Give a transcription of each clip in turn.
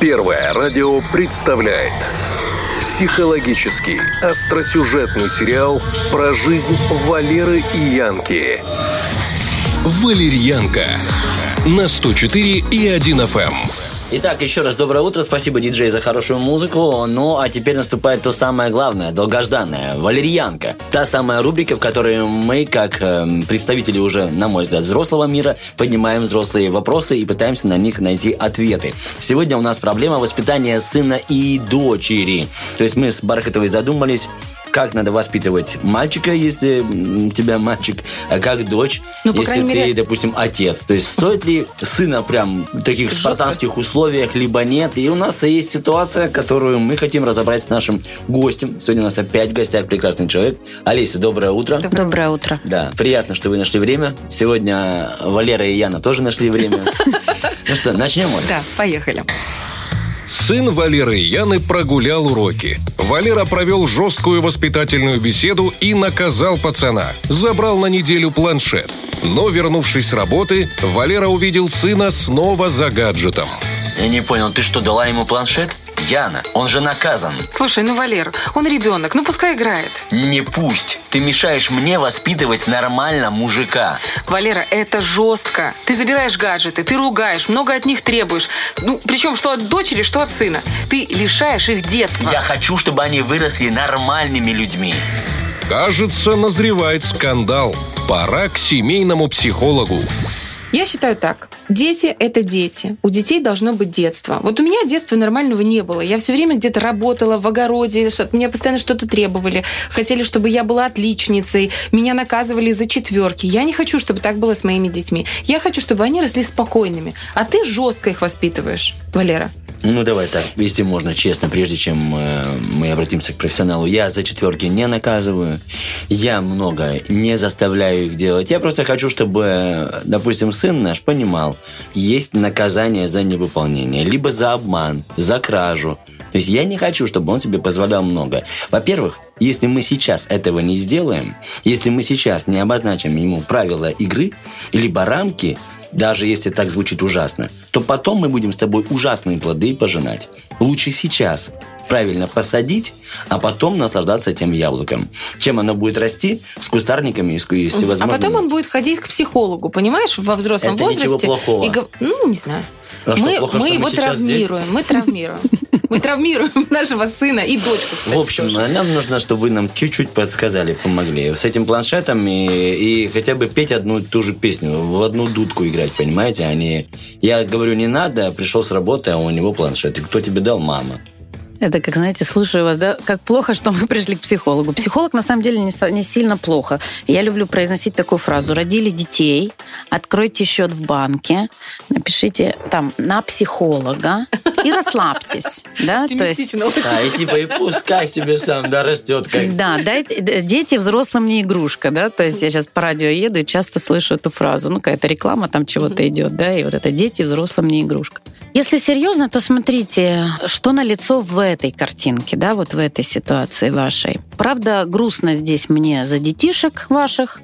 Первое радио представляет психологический остросюжетный сериал про жизнь Валеры и Янки. Валерьянка на 104 и 1 FM. Итак, еще раз доброе утро. Спасибо, диджей, за хорошую музыку. Ну, а теперь наступает то самое главное, долгожданное. Валерьянка. Та самая рубрика, в которой мы, как э, представители уже, на мой взгляд, взрослого мира, поднимаем взрослые вопросы и пытаемся на них найти ответы. Сегодня у нас проблема воспитания сына и дочери. То есть мы с Бархатовой задумались, как надо воспитывать мальчика, если у тебя мальчик, а как дочь, Ну, если ты, мере- допустим, отец. То есть стоит ли сына прям в таких Жестко. спартанских условиях, либо нет. И у нас есть ситуация, которую мы хотим разобрать с нашим гостем. Сегодня у нас опять в гостях прекрасный человек. Олеся, доброе утро. Доброе утро. Да, приятно, что вы нашли время. Сегодня Валера и Яна тоже нашли время. Ну что, начнем? Да, поехали. Сын Валеры Яны прогулял уроки. Валера провел жесткую воспитательную беседу и наказал пацана. Забрал на неделю планшет. Но, вернувшись с работы, Валера увидел сына снова за гаджетом. Я не понял, ты что, дала ему планшет? Яна, он же наказан. Слушай, ну, Валер, он ребенок, ну, пускай играет. Не пусть. Ты мешаешь мне воспитывать нормально мужика. Валера, это жестко. Ты забираешь гаджеты, ты ругаешь, много от них требуешь. Ну, причем что от дочери, что от сына. Ты лишаешь их детства. Я хочу, чтобы они выросли нормальными людьми. Кажется, назревает скандал. Пора к семейному психологу. Я считаю так. Дети – это дети. У детей должно быть детство. Вот у меня детства нормального не было. Я все время где-то работала в огороде, от меня постоянно что-то требовали. Хотели, чтобы я была отличницей. Меня наказывали за четверки. Я не хочу, чтобы так было с моими детьми. Я хочу, чтобы они росли спокойными. А ты жестко их воспитываешь, Валера. Ну, давай так, если можно, честно, прежде чем э, мы обратимся к профессионалу. Я за четверки не наказываю. Я много не заставляю их делать. Я просто хочу, чтобы, допустим, сын наш понимал, есть наказание за невыполнение, либо за обман, за кражу. То есть я не хочу, чтобы он себе позволял много. Во-первых, если мы сейчас этого не сделаем, если мы сейчас не обозначим ему правила игры, либо рамки, даже если так звучит ужасно, то потом мы будем с тобой ужасные плоды пожинать. Лучше сейчас правильно посадить, а потом наслаждаться этим яблоком. Чем оно будет расти? С кустарниками и с и с А всевозможными. потом он будет ходить к психологу, понимаешь, во взрослом Это ничего возрасте. плохого. И Ну, не знаю. А мы плохо, мы что мы его сейчас здесь? травмируем. Мы травмируем. Мы травмируем нашего сына и дочку, кстати, В общем, тоже. нам нужно, чтобы вы нам чуть-чуть подсказали, помогли. С этим планшетом и, и хотя бы петь одну и ту же песню, в одну дудку играть, понимаете? Они... Я говорю, не надо, пришел с работы, а у него планшет. И кто тебе дал? Мама. Это, как, знаете, слушаю вас, да, как плохо, что мы пришли к психологу. Психолог, на самом деле, не, не сильно плохо. Я люблю произносить такую фразу. Родили детей, откройте счет в банке, напишите там на психолога и расслабьтесь. Да? То есть, Оптимистично очень. А, и типа, и пускай себе сам, да, растет как... да, дайте, дети взрослым не игрушка, да, то есть я сейчас по радио еду и часто слышу эту фразу, ну какая-то реклама там чего-то идет, да, и вот это дети взрослым не игрушка. Если серьезно, то смотрите, что на лицо в этой картинке, да, вот в этой ситуации вашей. Правда, грустно здесь мне за детишек ваших,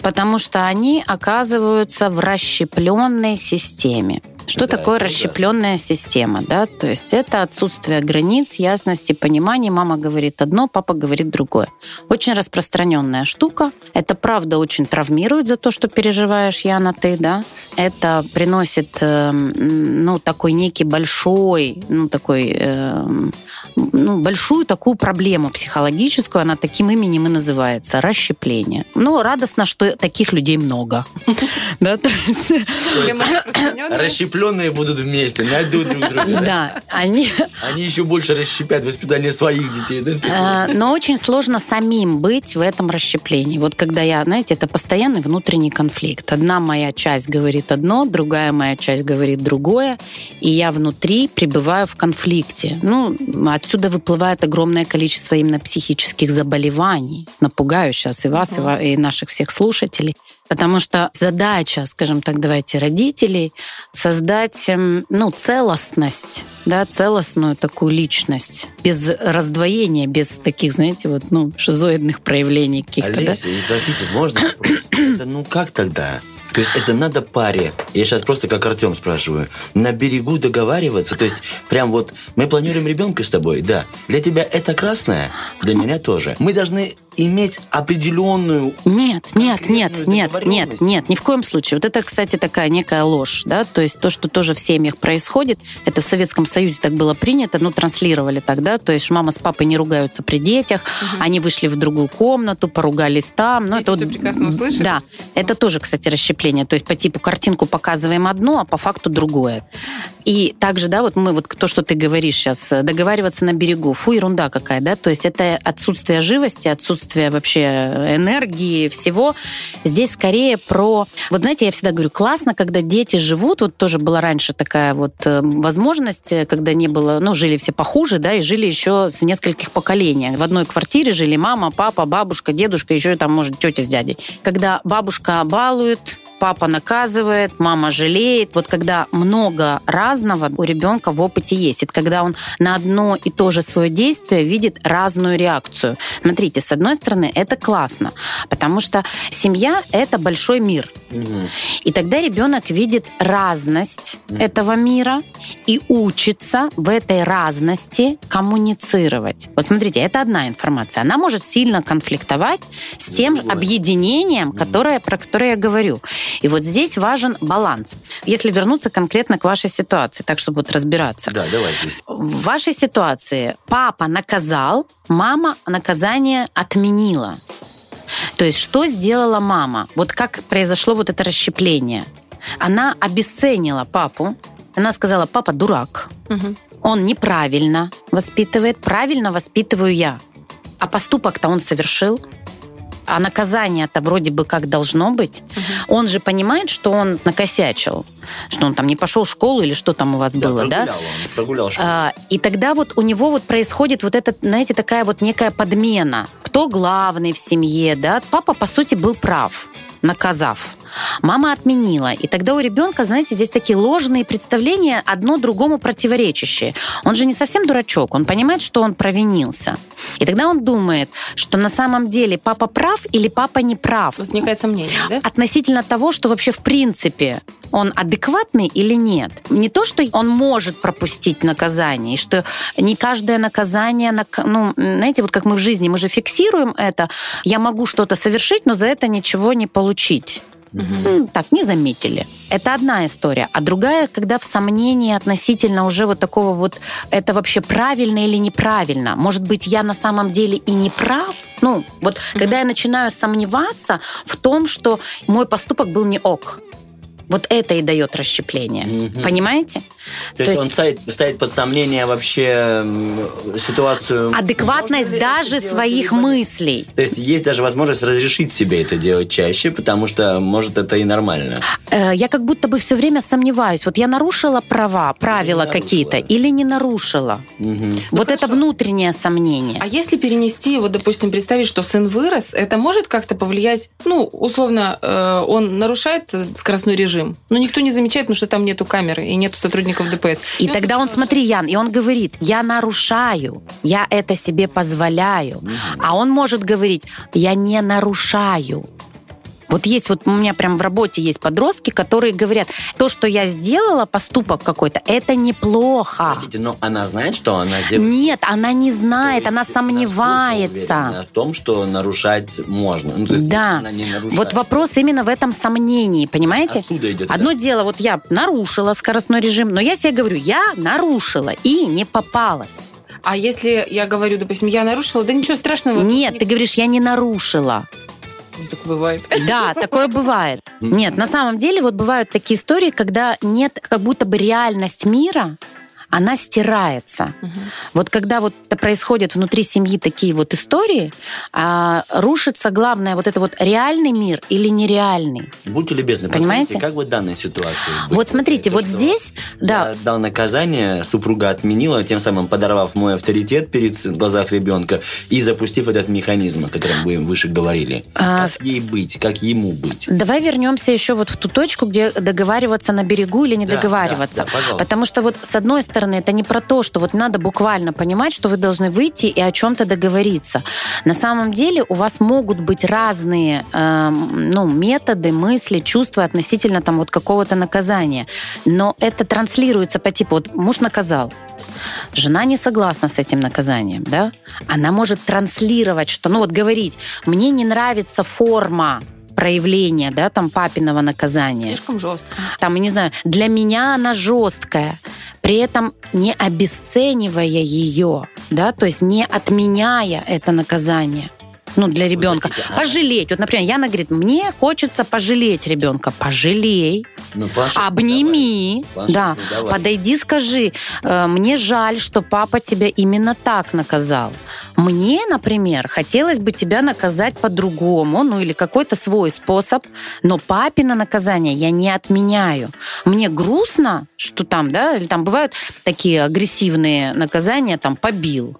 потому что они оказываются в расщепленной системе. Что Да, такое расщепленная система, да? То есть это отсутствие границ, ясности, понимания. Мама говорит одно, папа говорит другое. Очень распространенная штука. Это правда очень травмирует за то, что переживаешь я на ты, да? Это приносит, эм, ну, такой некий большой, ну, такой, эм, ну, большую такую проблему психологическую, она таким именем и называется, расщепление. Ну, радостно, что таких людей много. Да, то есть- Расщепленные будут вместе, найдут друг друга. да? Они, Они еще больше расщепят воспитание своих детей. Э, Но очень сложно самим быть в этом расщеплении. Вот когда я, знаете, это постоянный внутренний конфликт. Одна моя часть говорит одно, другая моя часть говорит другое, и я внутри пребываю в конфликте. Ну, отсюда выплывает огромное количество именно психических заболеваний. Напугаю сейчас и вас, и ва- и наших всех слушателей. Потому что задача, скажем так, давайте, родителей создать эм, ну, целостность, да, целостную такую личность, без раздвоения, без таких, знаете, вот, ну, шизоидных проявлений каких-то, да? Олеся, и, простите, можно? Это, ну как тогда? То есть это надо паре. Я сейчас просто как Артем спрашиваю. На берегу договариваться. То есть прям вот мы планируем ребенка с тобой, да. Для тебя это красное, для меня тоже. Мы должны иметь определенную... Нет, нет, нет, нет, нет, нет, ни в коем случае. Вот это, кстати, такая некая ложь, да, то есть то, что тоже в семьях происходит, это в Советском Союзе так было принято, ну, транслировали тогда, то есть мама с папой не ругаются при детях, они вышли в другую комнату, поругались там. Ну, Дети это всё прекрасно услышали. Да, это тоже, кстати, расщепление, то есть по типу картинку показываем одно, а по факту другое. И также, да, вот мы, вот то, что ты говоришь сейчас, договариваться на берегу, фу, ерунда какая, да, то есть это отсутствие живости, отсутствие вообще энергии, всего. Здесь скорее про... Вот знаете, я всегда говорю, классно, когда дети живут, вот тоже была раньше такая вот э, возможность, э, когда не было, ну, жили все похуже, да, и жили еще в нескольких поколениях. В одной квартире жили мама, папа, бабушка, дедушка, еще там, может, тетя с дядей. Когда бабушка балует, папа наказывает, мама жалеет. Вот когда много разного у ребенка в опыте есть. Это когда он на одно и то же свое действие видит разную реакцию. Смотрите, с одной стороны, это классно, потому что семья — это большой мир. И тогда ребенок видит разность этого мира и учится в этой разности коммуницировать. Вот смотрите, это одна информация. Она может сильно конфликтовать с тем Другое. объединением, которое, про которое я говорю. И вот здесь важен баланс. Если вернуться конкретно к вашей ситуации, так чтобы вот разбираться. Да, давайте. В вашей ситуации папа наказал, мама наказание отменила. То есть что сделала мама? Вот как произошло вот это расщепление? Она обесценила папу. Она сказала, папа дурак. Мгм. Он неправильно воспитывает, правильно воспитываю я. А поступок-то он совершил. А наказание-то вроде бы как должно быть. Он же понимает, что он накосячил, что он там не пошел в школу или что там у вас было, да? прогулял он, прогулял школу. А, и тогда вот у него вот происходит вот эта, знаете, такая вот некая подмена. Кто главный в семье, да? Папа, по сути, был прав, наказав. Мама отменила. И тогда у ребенка, знаете, здесь такие ложные представления, одно другому противоречащие. Он же не совсем дурачок, он понимает, что он провинился. И тогда он думает, что на самом деле папа прав или папа не прав. Возникает сомнение, да? Относительно того, что вообще в принципе он адекватный или нет. Не то, что он может пропустить наказание, и что не каждое наказание, нак- ну, знаете, вот как мы в жизни, мы же фиксируем это, я могу что-то совершить, но за это ничего не получить. М, Так, не заметили. Это одна история. А другая, когда в сомнении относительно уже вот такого вот, это вообще правильно или неправильно. Может быть, я на самом деле и не прав? Ну, вот когда я начинаю сомневаться в том, что мой поступок был не ок. Вот это и дает расщепление. Мгм. Понимаете? То есть он ставит, ставит под сомнение вообще ситуацию... адекватность даже своих мыслей. То есть есть даже возможность разрешить себе это делать чаще, потому что, может, это и нормально. Э, Я как будто бы все время сомневаюсь. Вот я нарушила права, правила какие-то или не нарушила. Мгм. вот это внутреннее сомнение. А если перенести, вот, допустим, представить, что сын вырос, это может как-то повлиять, ну, условно, э, он нарушает скоростной режим, но никто не замечает, потому что там нету камеры и нету сотрудников ДПС. И он тогда он, смотри, Ян, и он говорит, я нарушаю, я это себе позволяю. А он может говорить, я не нарушаю. Вот есть, вот у меня прям в работе есть подростки, которые говорят, то, что я сделала, поступок какой-то, это неплохо. Простите, но она знает, что она делает? Нет, она не знает, она сомневается. в том, что нарушать можно. Ну, то есть Да. она не нарушает. Вот вопрос именно в этом сомнении, понимаете? Отсюда идет. Одно дело, вот я нарушила скоростной режим, но я себе говорю, я нарушила и не попалась. А если я говорю, допустим, я нарушила, да ничего страшного. Нет, ты говоришь, я не нарушила. Что такое бывает? Да, такое бывает. Нет, на самом деле вот бывают такие истории, когда нет как будто бы реальность мира, она стирается. Вот когда вот это происходит внутри семьи такие вот истории, а, рушится главное вот это вот реальный мир или нереальный. Будьте любезны, Понимаете? как вы данной ситуации? Вот смотрите, То, вот здесь, да, Я дал наказание, супруга отменила, тем самым подорвав мой авторитет перед в глазах ребенка и запустив этот механизм, о котором вы выше говорили. А, Как ей быть, как ему быть? Давай вернемся еще вот в ту точку, где договариваться на берегу или не Да, договариваться. да, да, пожалуйста. Потому что вот с одной стороны стороны, это не про то, что вот надо буквально понимать, что вы должны выйти и о чем-то договориться. На самом деле у вас могут быть разные э, ну, методы, мысли, чувства относительно там вот какого-то наказания. Но это транслируется по типу, вот муж наказал, жена не согласна с этим наказанием, да? Она может транслировать, что, ну вот говорить, мне не нравится форма проявления, да, там папиного наказания. Слишком жестко. Там, не знаю, для меня она жесткая, при этом не обесценивая ее, да, то есть не отменяя это наказание ну, для ребенка. простите, а- Пожалеть. Вот, например, Яна говорит, мне хочется пожалеть ребенка. Пожалей. Ну, планшет Обними, давай. Планшет да, давай. подойди, скажи, «Э, мне жаль, что папа тебя именно так наказал. Мне, например, хотелось бы тебя наказать по-другому, ну или какой-то свой способ, но папина наказание я не отменяю. Мне грустно, что там, да, или там бывают такие агрессивные наказания, там побил.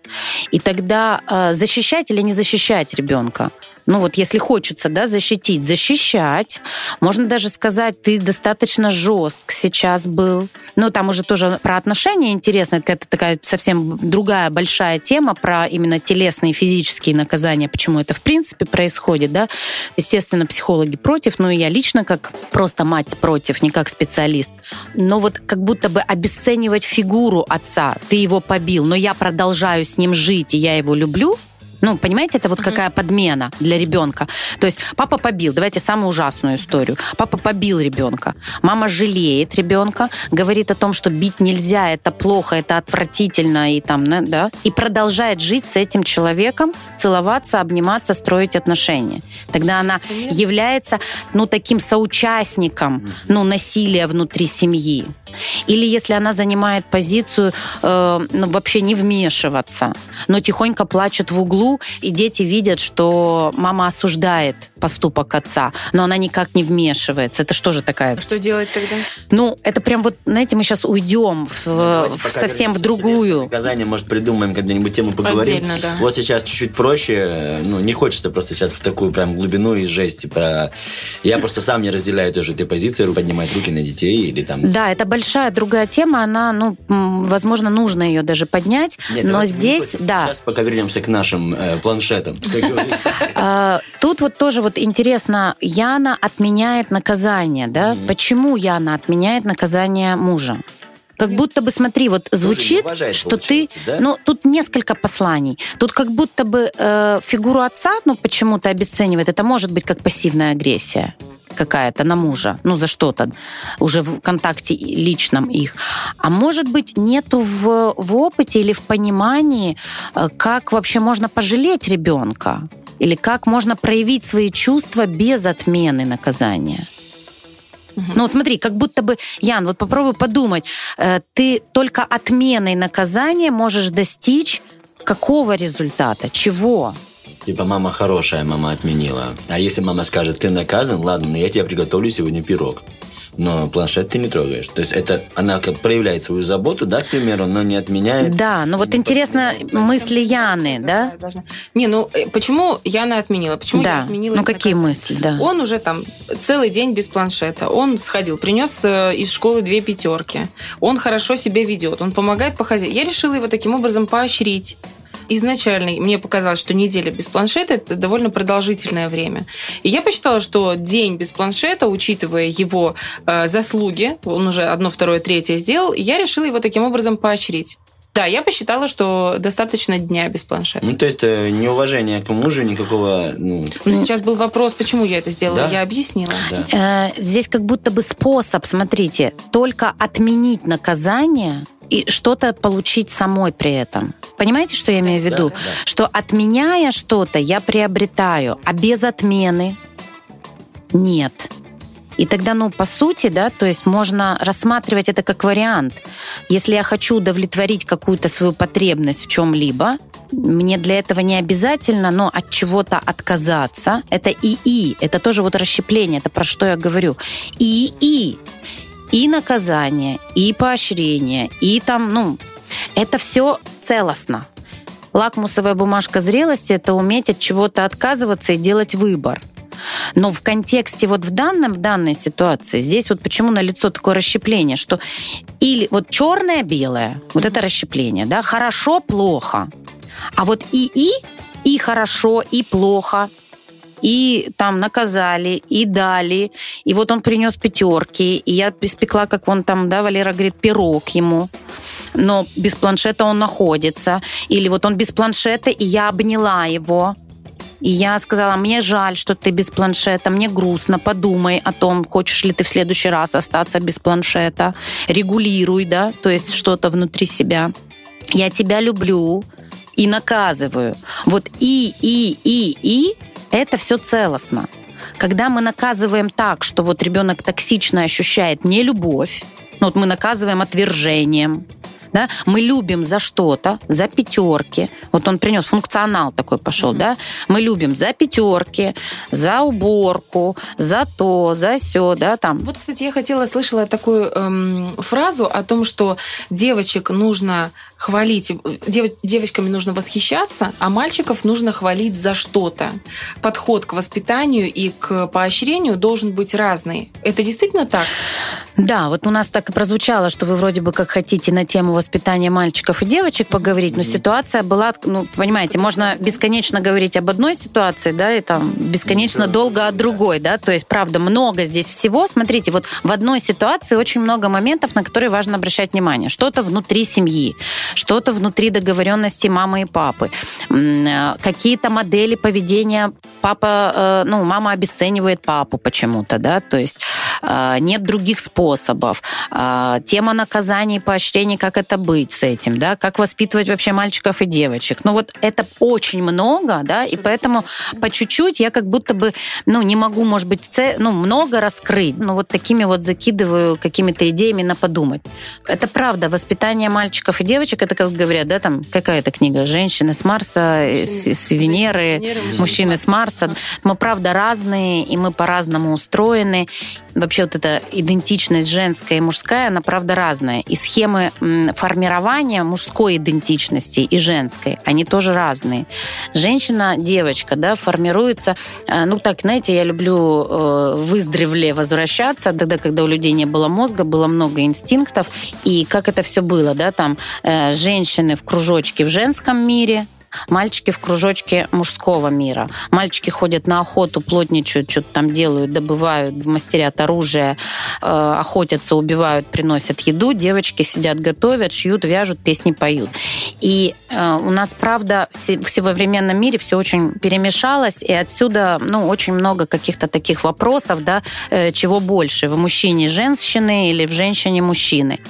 И тогда э, защищать или не защищать ребенка? Ну вот если хочется, да, защитить, защищать. Можно даже сказать, ты достаточно жестк сейчас был. Ну там уже тоже про отношения интересно. Это такая совсем другая большая тема про именно телесные и физические наказания, почему это в принципе происходит, да. Естественно, психологи против, но и я лично как просто мать против, не как специалист. Но вот как будто бы обесценивать фигуру отца, ты его побил, но я продолжаю с ним жить, и я его люблю, ну, понимаете, это вот какая подмена для ребенка. То есть папа побил, давайте самую ужасную историю. Папа побил ребенка. Мама жалеет ребенка, говорит о том, что бить нельзя, это плохо, это отвратительно, и там, да, да, и продолжает жить с этим человеком, целоваться, обниматься, строить отношения. Тогда она является, ну, таким соучастником, ну, насилия внутри семьи. Или если она занимает позицию э, ну, вообще не вмешиваться, но тихонько плачет в углу, и дети видят, что мама осуждает поступок отца, но она никак не вмешивается. Это что же такая? Что делать тогда? Ну, это прям вот, знаете, мы сейчас уйдем в, Давайте в совсем в другую. наказаниям, может, придумаем когда-нибудь тему поговорим. Отдельно, да. Вот сейчас чуть-чуть проще. Ну, не хочется просто сейчас в такую прям глубину и жести про... Я просто сам не разделяю тоже этой позиции, поднимать руки на детей или там... Да, это большая другая тема, она, ну, возможно, нужно ее даже поднять, Нет, но здесь, да, Сейчас пока вернемся к нашим э, планшетам. А, Тут вот тоже вот интересно, Яна отменяет наказание, да? Почему Яна отменяет наказание мужа? Как будто бы, смотри, вот звучит, уважает, что ты, да? ну, тут несколько посланий. Тут как будто бы э, фигуру отца, ну, почему-то обесценивает. Это может быть как пассивная агрессия какая-то на мужа, ну, за что-то, уже в контакте личном их. А может быть, нету в, в опыте или в понимании, э, как вообще можно пожалеть ребенка? Или как можно проявить свои чувства без отмены наказания? Ну, смотри, как будто бы, Ян, вот попробуй подумать, э, ты только отменой наказания можешь достичь какого результата? Чего? Типа, мама хорошая, мама отменила. А если мама скажет, ты наказан, ладно, но я тебе приготовлю сегодня пирог. Но планшет ты не трогаешь. То есть это она как проявляет свою заботу, да, к примеру, но не отменяет. Да, ну вот интересно мысли Яны, да? Не, ну э, почему Яна отменила? Почему я Да, отменила ну какие наказание? мысли, да. Он уже там целый день без планшета. Он сходил, принес э, из школы две пятерки. Он хорошо себя ведет, он помогает по хозяйству. Я решила его таким образом поощрить. Изначально мне показалось, что неделя без планшета это довольно продолжительное время. И я посчитала, что день без планшета, учитывая его э, заслуги, он уже одно, второе, третье сделал, я решила его таким образом поощрить. Да, я посчитала, что достаточно дня без планшета. Ну, то есть э, неуважение к мужу никакого, ну, Но сейчас был вопрос, почему я это сделала. Да? Я объяснила. да. Э, Здесь как будто бы способ, смотрите, только отменить наказание и что-то получить самой при этом. Понимаете, что я имею в виду? да, да. Что отменяя что-то, я приобретаю, а без отмены нет. И тогда, ну, по сути, да, то есть можно рассматривать это как вариант. Если я хочу удовлетворить какую-то свою потребность в чем-либо, мне для этого не обязательно, но от чего-то отказаться. Это и-и, это тоже вот расщепление, это про что я говорю. И-и, и наказание, и поощрение, и там, ну, это все целостно. Лакмусовая бумажка зрелости – это уметь от чего-то отказываться и делать выбор. Но в контексте вот в данном, в данной ситуации, здесь вот почему на лицо такое расщепление, что или вот черное-белое, вот это расщепление, да, хорошо-плохо. А вот и-и, и хорошо, и плохо, и там наказали, и дали. И вот он принес пятерки, и я испекла, как он там, да, Валера говорит, пирог ему но без планшета он находится. Или вот он без планшета, и я обняла его. И я сказала, мне жаль, что ты без планшета, мне грустно, подумай о том, хочешь ли ты в следующий раз остаться без планшета. Регулируй, да, то есть что-то внутри себя. Я тебя люблю и наказываю. Вот и, и, и, и это все целостно. Когда мы наказываем так, что вот ребенок токсично ощущает не любовь, ну вот мы наказываем отвержением, да, мы любим за что-то, за пятерки. Вот он принес функционал такой пошел, mm-hmm. да. Мы любим за пятерки, за уборку, за то, за все, да, там. Вот, кстати, я хотела, слышала такую эм, фразу о том, что девочек нужно хвалить, дев, девочками нужно восхищаться, а мальчиков нужно хвалить за что-то. Подход к воспитанию и к поощрению должен быть разный. Это действительно так? Да, вот у нас так и прозвучало, что вы вроде бы как хотите на тему воспитания мальчиков и девочек поговорить, но ситуация была, ну, понимаете, можно бесконечно говорить об одной ситуации, да, и там бесконечно долго о другой, да, то есть, правда, много здесь всего. Смотрите, вот в одной ситуации очень много моментов, на которые важно обращать внимание. Что-то внутри семьи, что-то внутри договоренности мамы и папы, э, какие-то модели поведения папа, э, ну, мама обесценивает папу почему-то, да, то есть нет других способов. Тема наказаний, поощрений, как это быть с этим, да, как воспитывать вообще мальчиков и девочек. Ну, вот это очень много, да, и поэтому по чуть-чуть я как будто бы, ну, не могу, может быть, ну, много раскрыть, но вот такими вот закидываю какими-то идеями на подумать. Это правда, воспитание мальчиков и девочек это как говорят, да, там какая-то книга «Женщины с Марса», мужчины, с, Венеры, мужчины, мужчины с Марса. Мы, правда, разные, и мы по-разному устроены. Вообще вот эта идентичность женская и мужская, она, правда, разная. И схемы формирования мужской идентичности и женской, они тоже разные. Женщина, девочка, да, формируется, э, ну так, знаете, я люблю э, в издревле возвращаться, тогда, когда у людей не было мозга, было много инстинктов, и как это все было, да, там э, женщины в кружочке в женском мире, мальчики в кружочке мужского мира. Мальчики ходят на охоту, плотничают, что-то там делают, добывают, мастерят оружие, э, охотятся, убивают, приносят еду. Девочки сидят, готовят, шьют, вяжут, песни поют. И э, у нас, правда, в современном мире все очень перемешалось, и отсюда ну, очень много каких-то таких вопросов, да, э, чего больше, в мужчине женщины или в женщине мужчины.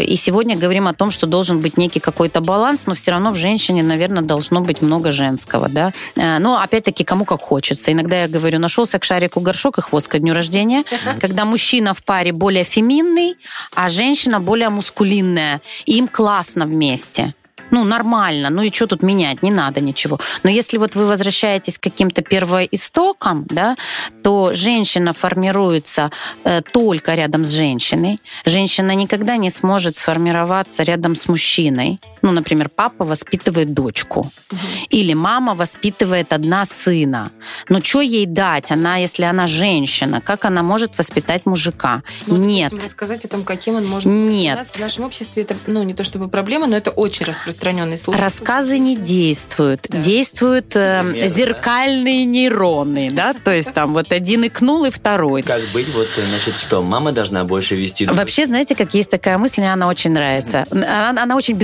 И сегодня говорим о том, что должен быть некий какой-то баланс, но все равно в женщине, наверное, должен должно быть много женского, да. Э, но, опять-таки, кому как хочется. Иногда я говорю, нашелся к шарику горшок и хвост ко дню рождения. Когда мужчина в паре более феминный, а женщина более мускулинная. им классно вместе ну, нормально, ну и что тут менять, не надо ничего. Но если вот вы возвращаетесь к каким-то первоистокам, да, то женщина формируется э, только рядом с женщиной. Женщина никогда не сможет сформироваться рядом с мужчиной. Ну, например, папа воспитывает дочку. Угу. Или мама воспитывает одна сына. Но что ей дать? Она, если она женщина, как она может воспитать мужика? Ну, Нет. Рассказать о том, каким он может Нет. В нашем обществе это, ну, не то чтобы проблема, но это очень распространенный случай. Рассказы не действуют. Да. Действуют э, Примерно, зеркальные да? нейроны, да? То есть там вот один икнул, и второй. Как быть? Вот, значит, что, мама должна больше вести... Вообще, знаете, как есть такая мысль, мне она очень нравится. Она, она очень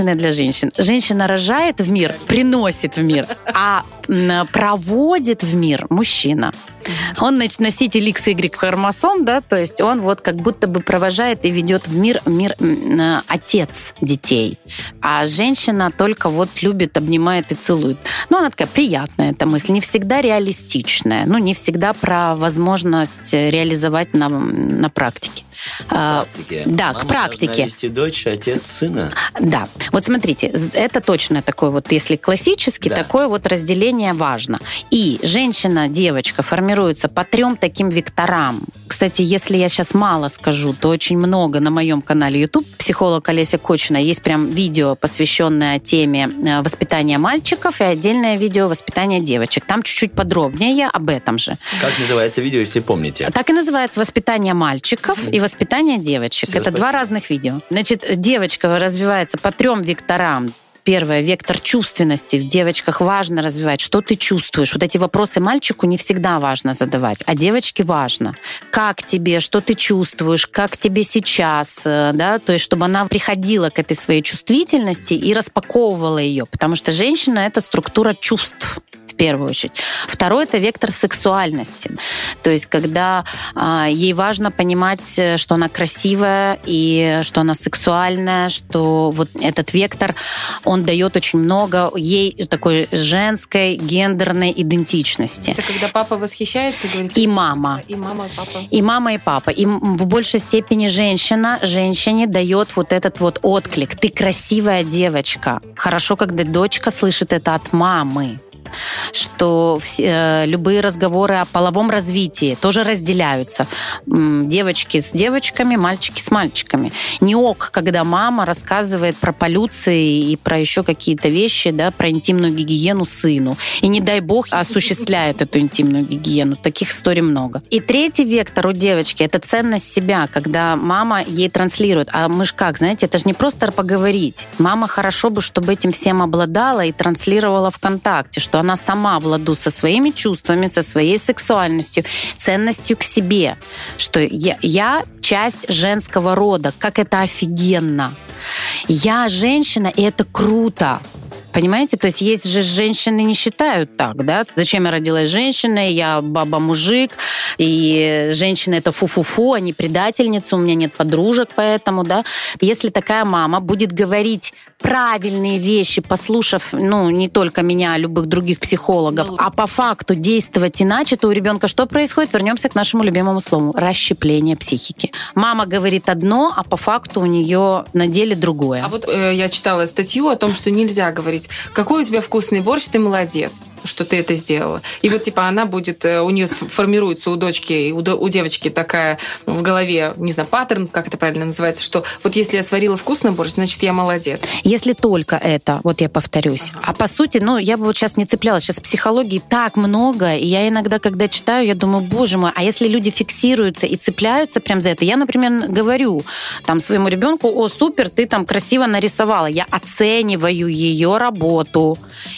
безответственная для женщин. Женщина рожает в мир, приносит в мир, а проводит в мир мужчина. Он, значит, носитель X, Y хромосом, да, то есть он вот как будто бы провожает и ведет в мир, мир отец детей. А женщина только вот любит, обнимает и целует. Ну, она такая приятная, эта мысль, не всегда реалистичная, ну, не всегда про возможность реализовать на, на практике. А, Практике. да, Мама к практике. вести дочь, отец сына. Да, вот смотрите, это точно такое вот, если классически, Да. такое вот разделение важно. И женщина, девочка формируется по трем таким векторам. Кстати, если я сейчас мало скажу, то очень много на моем канале YouTube психолог Олеся Кочина есть прям видео, посвященное теме э, воспитания мальчиков и отдельное видео воспитания девочек. Там чуть-чуть подробнее об этом же. Как называется видео, если помните? Так и называется воспитание мальчиков и воспитание девочек. Всё, Это два спасибо. разных видео. Значит, девочка развивается по трем векторам. Первое, вектор чувственности. В девочках важно развивать, что ты чувствуешь. Вот эти вопросы мальчику не всегда важно задавать, а девочке важно. Как тебе, что ты чувствуешь, как тебе сейчас, э, да, то есть чтобы она приходила к этой своей чувствительности и распаковывала ее, потому что женщина — это структура чувств первую очередь. Второй это вектор сексуальности. То есть, когда а, ей важно понимать, э, что она красивая и что она сексуальная, что вот этот вектор, он дает очень много ей такой женской гендерной идентичности. Это когда папа восхищается и говорит... И мама. И мама, и папа. И мама, и папа. И в большей степени женщина женщине дает вот этот вот отклик. Ты красивая девочка. Хорошо, когда дочка слышит это от мамы что все, э, любые разговоры о половом развитии тоже разделяются. Девочки с девочками, мальчики с мальчиками. Не ок, когда мама рассказывает про полюции и про еще какие-то вещи, да, про интимную гигиену сыну. И не дай бог осуществляет эту интимную гигиену. Таких историй много. И третий вектор у девочки – это ценность себя, когда мама ей транслирует. А мы ж как, знаете, это же не просто поговорить. Мама хорошо бы, чтобы этим всем обладала и транслировала ВКонтакте, что она сама в ладу со своими чувствами, со своей сексуальностью, ценностью к себе, что я, я часть женского рода, как это офигенно. Я женщина, и это круто. Понимаете? То есть есть же женщины не считают так, да? Зачем я родилась женщиной, я баба-мужик, и женщина это фу-фу-фу, они предательницы, у меня нет подружек, поэтому, да? Если такая мама будет говорить правильные вещи, послушав, ну, не только меня, а любых других психологов, Ну, а по факту действовать иначе, то у ребенка что происходит? Вернемся к нашему любимому слову. Расщепление психики. Мама говорит одно, а по факту у нее на деле другое. А вот э, я читала статью о том, что нельзя говорить, какой у тебя вкусный борщ, ты молодец, что ты это сделала. И вот типа она будет, э, у нее формируется у дочки, у, до- у девочки такая в голове, не знаю, паттерн, как это правильно называется, что вот если я сварила вкусный борщ, значит я молодец. Если только это, вот я повторюсь. А по сути, ну, я бы вот сейчас не цеплялась. Сейчас психологии так много, и я иногда, когда читаю, я думаю, боже мой, а если люди фиксируются и цепляются прям за это? Я, например, говорю там своему ребенку, о, супер, ты там красиво нарисовала. Я оцениваю ее работу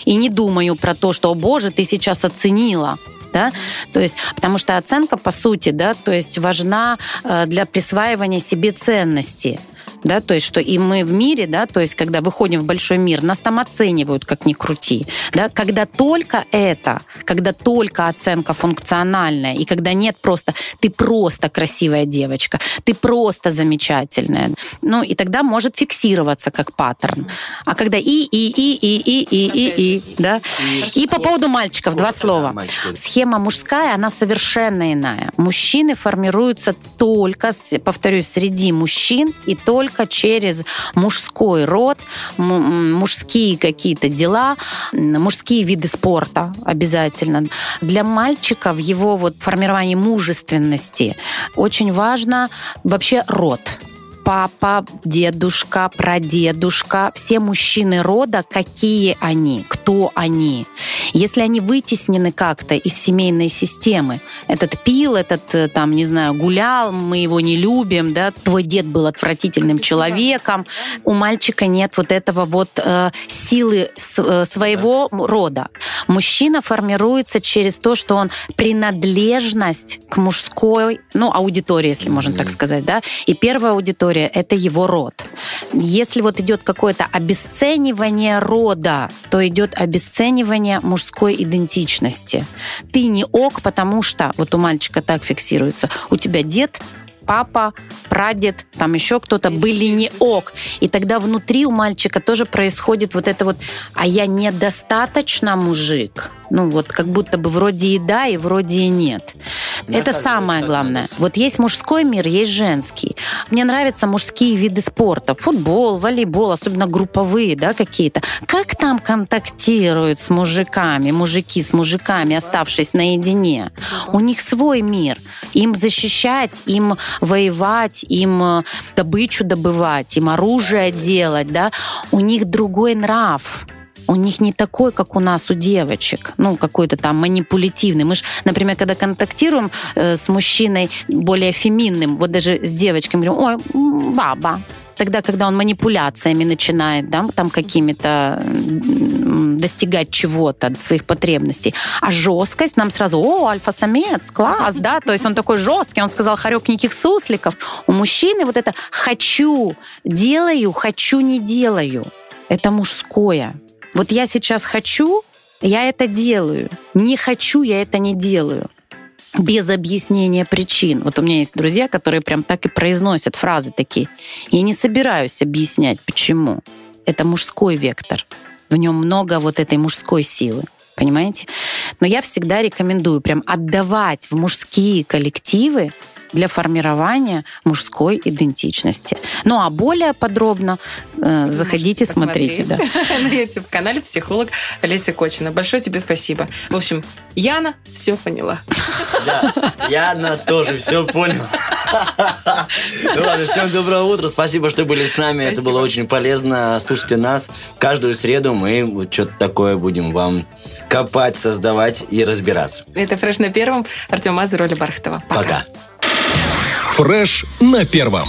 и не думаю про то, что, о боже, ты сейчас оценила да, то есть, потому что оценка, по сути, да, то есть важна э, для присваивания себе ценности, да, то есть что и мы в мире, да, то есть когда выходим в большой мир, нас там оценивают, как ни крути, да, когда только это, когда только оценка функциональная, и когда нет просто, ты просто красивая девочка, ты просто замечательная, ну, и тогда может фиксироваться как паттерн. А когда и, и, и, и, и, и, и, и, да. И по поводу мальчиков, два слова. Схема мужская, она совершенно иная. Мужчины формируются только, повторюсь, среди мужчин и только через мужской род, мужские какие-то дела, мужские виды спорта обязательно. Для мальчика в его вот формировании мужественности очень важно вообще род папа, дедушка, прадедушка, все мужчины рода, какие они, кто они. Если они вытеснены как-то из семейной системы, этот пил, этот э, там, не знаю, гулял, мы его не любим, да, твой дед был отвратительным человеком, у мальчика нет вот этого вот э, силы с- э, своего рода. Мужчина формируется через то, что он принадлежность к мужской, ну, аудитории, если можно так сказать, да, и первая аудитория – это его род. Если вот идет какое-то обесценивание рода, то идет обесценивание мужской идентичности. Ты не ок, потому что, вот у мальчика так фиксируется, у тебя дед папа, прадед, там еще кто-то были не ок. И тогда внутри у мальчика тоже происходит вот это вот, а я недостаточно мужик, Ну вот как будто бы вроде и да, и вроде и нет. Это самое главное. Вот есть мужской мир, есть женский. Мне нравятся мужские виды спорта. Футбол, волейбол, особенно групповые, да, какие-то. Как там контактируют с мужиками, мужики с мужиками, оставшись наедине? У них свой мир. Им защищать, им воевать, им э, добычу добывать, им оружие делать, да. У них другой нрав у них не такой, как у нас, у девочек. Ну, какой-то там манипулятивный. Мы же, например, когда контактируем э, с мужчиной более феминным, вот даже с девочками, говорим, ой, баба, тогда, когда он манипуляциями начинает, да, там какими-то достигать чего-то, своих потребностей. А жесткость нам сразу, о, альфа-самец, класс, да, то есть он такой жесткий, он сказал, хорек сусликов. У мужчины вот это «хочу, делаю, хочу, не делаю». Это мужское. Вот я сейчас хочу, я это делаю. Не хочу, я это не делаю. Без объяснения причин. Вот у меня есть друзья, которые прям так и произносят фразы такие. Я не собираюсь объяснять, почему. Это мужской вектор. В нем много вот этой мужской силы. Понимаете? Но я всегда рекомендую прям отдавать в мужские коллективы для формирования мужской идентичности. Ну а более подробно э, заходите, смотрите. Да. На YouTube-канале «Психолог» Олеся Кочина. Большое тебе спасибо. В общем, Яна все поняла. Да, Яна тоже все понял. Ну ладно, всем доброе утро. Спасибо, что были с нами. Это было очень полезно. Слушайте нас. Каждую среду мы вот что-то такое будем вам копать, создавать и разбираться. Это «Фреш на первом». Артем Мазур, Оля Бархтова. Пока. Фреш на первом.